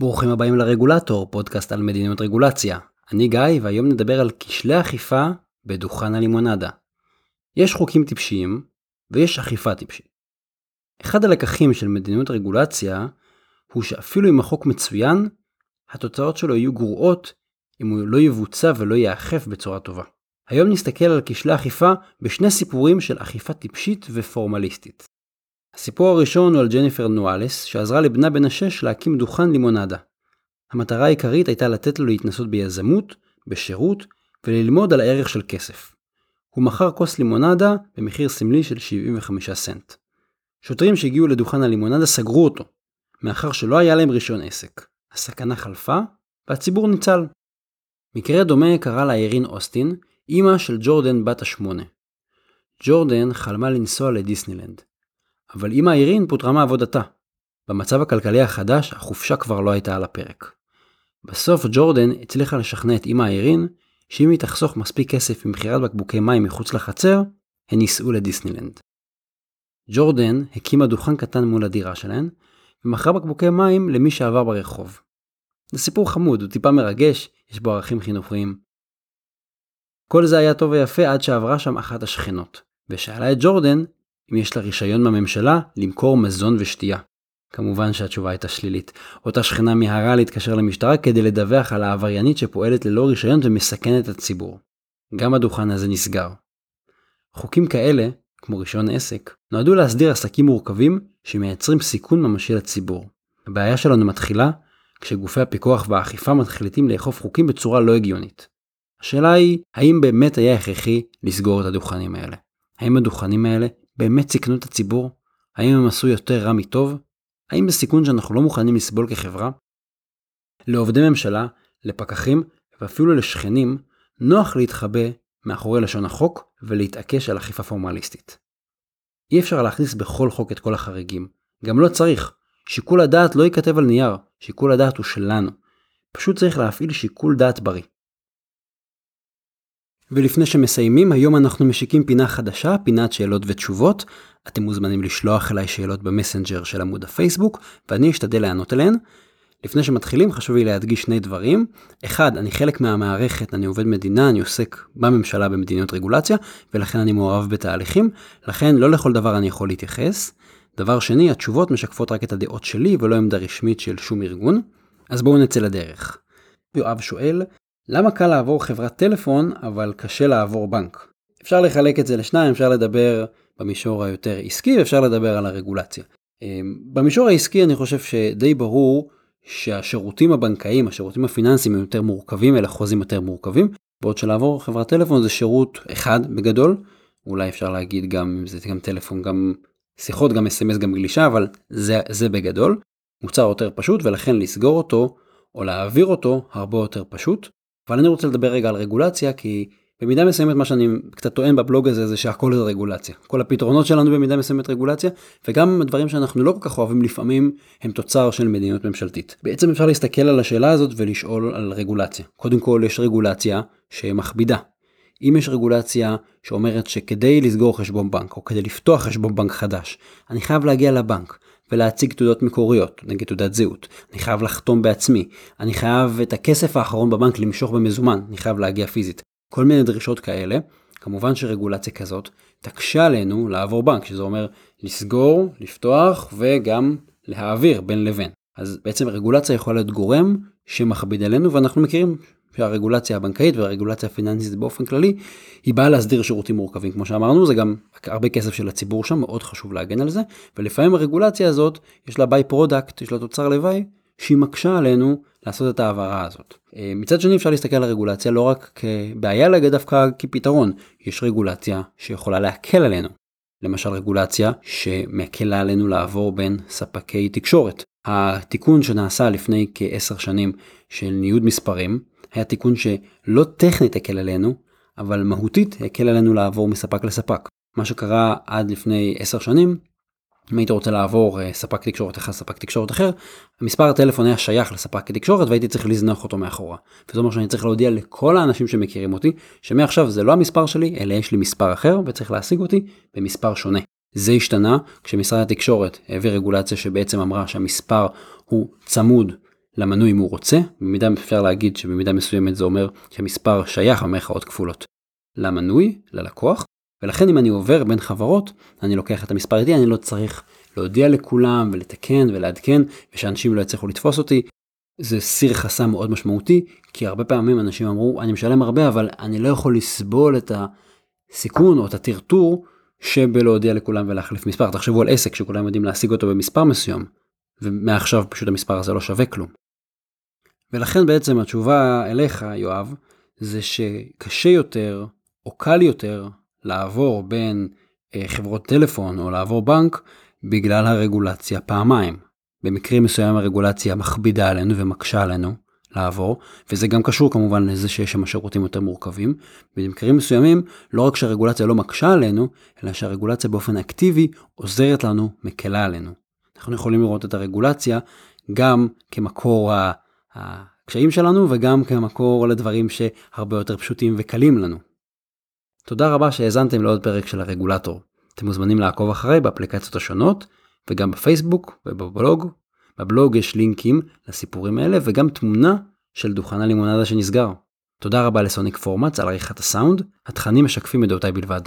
ברוכים הבאים לרגולטור, פודקאסט על מדיניות רגולציה. אני גיא, והיום נדבר על כשלי אכיפה בדוכן הלימונדה. יש חוקים טיפשיים, ויש אכיפה טיפשית. אחד הלקחים של מדיניות רגולציה, הוא שאפילו אם החוק מצוין, התוצאות שלו יהיו גרועות אם הוא לא יבוצע ולא ייאכף בצורה טובה. היום נסתכל על כשלי אכיפה בשני סיפורים של אכיפה טיפשית ופורמליסטית. הסיפור הראשון הוא על ג'ניפר נואלס, שעזרה לבנה בן השש להקים דוכן לימונדה. המטרה העיקרית הייתה לתת לו להתנסות ביזמות, בשירות, וללמוד על הערך של כסף. הוא מכר כוס לימונדה במחיר סמלי של 75 סנט. שוטרים שהגיעו לדוכן הלימונדה סגרו אותו, מאחר שלא היה להם רישיון עסק. הסכנה חלפה, והציבור ניצל. מקרה דומה קרה לאיירין אוסטין, אימא של ג'ורדן בת השמונה. ג'ורדן חלמה לנסוע לדיסנילנד. אבל אמא אירין פוטרה מעבודתה. במצב הכלכלי החדש, החופשה כבר לא הייתה על הפרק. בסוף ג'ורדן הצליחה לשכנע את אמא אירין שאם היא תחסוך מספיק כסף ממכירת בקבוקי מים מחוץ לחצר, הן ייסעו לדיסנילנד. ג'ורדן הקימה דוכן קטן מול הדירה שלהן, ומכרה בקבוקי מים למי שעבר ברחוב. זה סיפור חמוד, הוא טיפה מרגש, יש בו ערכים חינוכיים. כל זה היה טוב ויפה עד שעברה שם אחת השכנות, ושאלה את ג'ורדן אם יש לה רישיון מהממשלה למכור מזון ושתייה. כמובן שהתשובה הייתה שלילית. אותה שכנה מיהרה להתקשר למשטרה כדי לדווח על העבריינית שפועלת ללא רישיון ומסכנת את הציבור. גם הדוכן הזה נסגר. חוקים כאלה, כמו רישיון עסק, נועדו להסדיר עסקים מורכבים שמייצרים סיכון ממשי לציבור. הבעיה שלנו מתחילה כשגופי הפיקוח והאכיפה מתחילים לאכוף חוקים בצורה לא הגיונית. השאלה היא, האם באמת היה הכרחי לסגור את הדוכנים האלה? האם הדוכנים האלה באמת סיכנו את הציבור? האם הם עשו יותר רע מטוב? האם זה סיכון שאנחנו לא מוכנים לסבול כחברה? לעובדי ממשלה, לפקחים ואפילו לשכנים, נוח להתחבא מאחורי לשון החוק ולהתעקש על אכיפה פורמליסטית. אי אפשר להכניס בכל חוק את כל החריגים. גם לא צריך. שיקול הדעת לא ייכתב על נייר, שיקול הדעת הוא שלנו. פשוט צריך להפעיל שיקול דעת בריא. ולפני שמסיימים, היום אנחנו משיקים פינה חדשה, פינת שאלות ותשובות. אתם מוזמנים לשלוח אליי שאלות במסנג'ר של עמוד הפייסבוק, ואני אשתדל לענות עליהן. לפני שמתחילים חשוב לי להדגיש שני דברים. אחד, אני חלק מהמערכת, אני עובד מדינה, אני עוסק בממשלה במדיניות רגולציה, ולכן אני מעורב בתהליכים, לכן לא לכל דבר אני יכול להתייחס. דבר שני, התשובות משקפות רק את הדעות שלי ולא עמדה רשמית של שום ארגון. אז בואו נצא לדרך. יואב שואל, למה קל לעבור חברת טלפון, אבל קשה לעבור בנק? אפשר לחלק את זה לשניים, אפשר לדבר במישור היותר עסקי ואפשר לדבר על הרגולציה. אמ, במישור העסקי אני חושב שדי ברור שהשירותים הבנקאיים, השירותים הפיננסיים הם יותר מורכבים, אלה חוזים יותר מורכבים, בעוד שלעבור חברת טלפון זה שירות אחד בגדול, אולי אפשר להגיד גם אם זה גם טלפון, גם שיחות, גם אס.אם.אס, גם גלישה, אבל זה, זה בגדול. מוצר יותר פשוט ולכן לסגור אותו או להעביר אותו הרבה יותר פשוט. אבל אני רוצה לדבר רגע על רגולציה כי במידה מסוימת מה שאני קצת טוען בבלוג הזה זה שהכל זה רגולציה. כל הפתרונות שלנו במידה מסוימת רגולציה וגם הדברים שאנחנו לא כל כך אוהבים לפעמים הם תוצר של מדיניות ממשלתית. בעצם אפשר להסתכל על השאלה הזאת ולשאול על רגולציה. קודם כל יש רגולציה שמכבידה. אם יש רגולציה שאומרת שכדי לסגור חשבון בנק או כדי לפתוח חשבון בנק חדש אני חייב להגיע לבנק ולהציג תעודות מקוריות, נגיד תעודת זהות. אני חייב לחתום בעצמי. אני חייב את הכסף האחרון בבנק למשוך במזומן. אני חייב להגיע פיזית. כל מיני דרישות כאלה. כמובן שרגולציה כזאת תקשה עלינו לעבור בנק, שזה אומר לסגור, לפתוח וגם להעביר בין לבין. אז בעצם רגולציה יכולה להיות גורם שמכביד עלינו ואנחנו מכירים שהרגולציה הבנקאית והרגולציה הפיננסית באופן כללי היא באה להסדיר שירותים מורכבים כמו שאמרנו זה גם הרבה כסף של הציבור שם מאוד חשוב להגן על זה ולפעמים הרגולציה הזאת יש לה by-product יש לה תוצר לוואי שהיא מקשה עלינו לעשות את ההעברה הזאת. אה, מצד שני אפשר להסתכל על הרגולציה לא רק כבעיה אלא דווקא כפתרון יש רגולציה שיכולה להקל עלינו. למשל רגולציה שמקלה עלינו לעבור בין ספקי תקשורת. התיקון שנעשה לפני כעשר שנים של ניוד מספרים היה תיקון שלא טכנית הקל עלינו, אבל מהותית הקל עלינו לעבור מספק לספק. מה שקרה עד לפני 10 שנים, אם היית רוצה לעבור אה, ספק תקשורת אחד לספק תקשורת אחר, המספר הטלפון היה שייך לספק תקשורת והייתי צריך לזנוח אותו מאחורה. וזה אומר שאני צריך להודיע לכל האנשים שמכירים אותי, שמעכשיו זה לא המספר שלי, אלא יש לי מספר אחר וצריך להשיג אותי במספר שונה. זה השתנה כשמשרד התקשורת העביר רגולציה שבעצם אמרה שהמספר הוא צמוד למנוי אם הוא רוצה, במידה אפשר להגיד שבמידה מסוימת זה אומר שהמספר שייך במרכאות כפולות למנוי, ללקוח, ולכן אם אני עובר בין חברות, אני לוקח את המספר איתי, אני לא צריך להודיע לכולם ולתקן ולעדכן, ושאנשים לא יצליחו לתפוס אותי. זה סיר חסם מאוד משמעותי, כי הרבה פעמים אנשים אמרו, אני משלם הרבה, אבל אני לא יכול לסבול את הסיכון או את הטרטור שבלהודיע לכולם ולהחליף מספר. תחשבו על עסק שכולם יודעים להשיג אותו במספר מסוים, ומעכשיו פשוט המספר הזה לא שווה כלום. ולכן בעצם התשובה אליך, יואב, זה שקשה יותר או קל יותר לעבור בין אה, חברות טלפון או לעבור בנק בגלל הרגולציה פעמיים. במקרים מסוים הרגולציה מכבידה עלינו ומקשה עלינו לעבור, וזה גם קשור כמובן לזה שיש שם שירותים יותר מורכבים. במקרים מסוימים לא רק שהרגולציה לא מקשה עלינו, אלא שהרגולציה באופן אקטיבי עוזרת לנו, מקלה עלינו. אנחנו יכולים לראות את הרגולציה גם כמקור הקשיים שלנו וגם כמקור לדברים שהרבה יותר פשוטים וקלים לנו. תודה רבה שהאזנתם לעוד פרק של הרגולטור. אתם מוזמנים לעקוב אחריי באפליקציות השונות, וגם בפייסבוק ובבלוג. בבלוג יש לינקים לסיפורים האלה וגם תמונה של דוכן הלימונדה שנסגר. תודה רבה לסוניק פורמאץ על עריכת הסאונד, התכנים משקפים את דעותיי בלבד.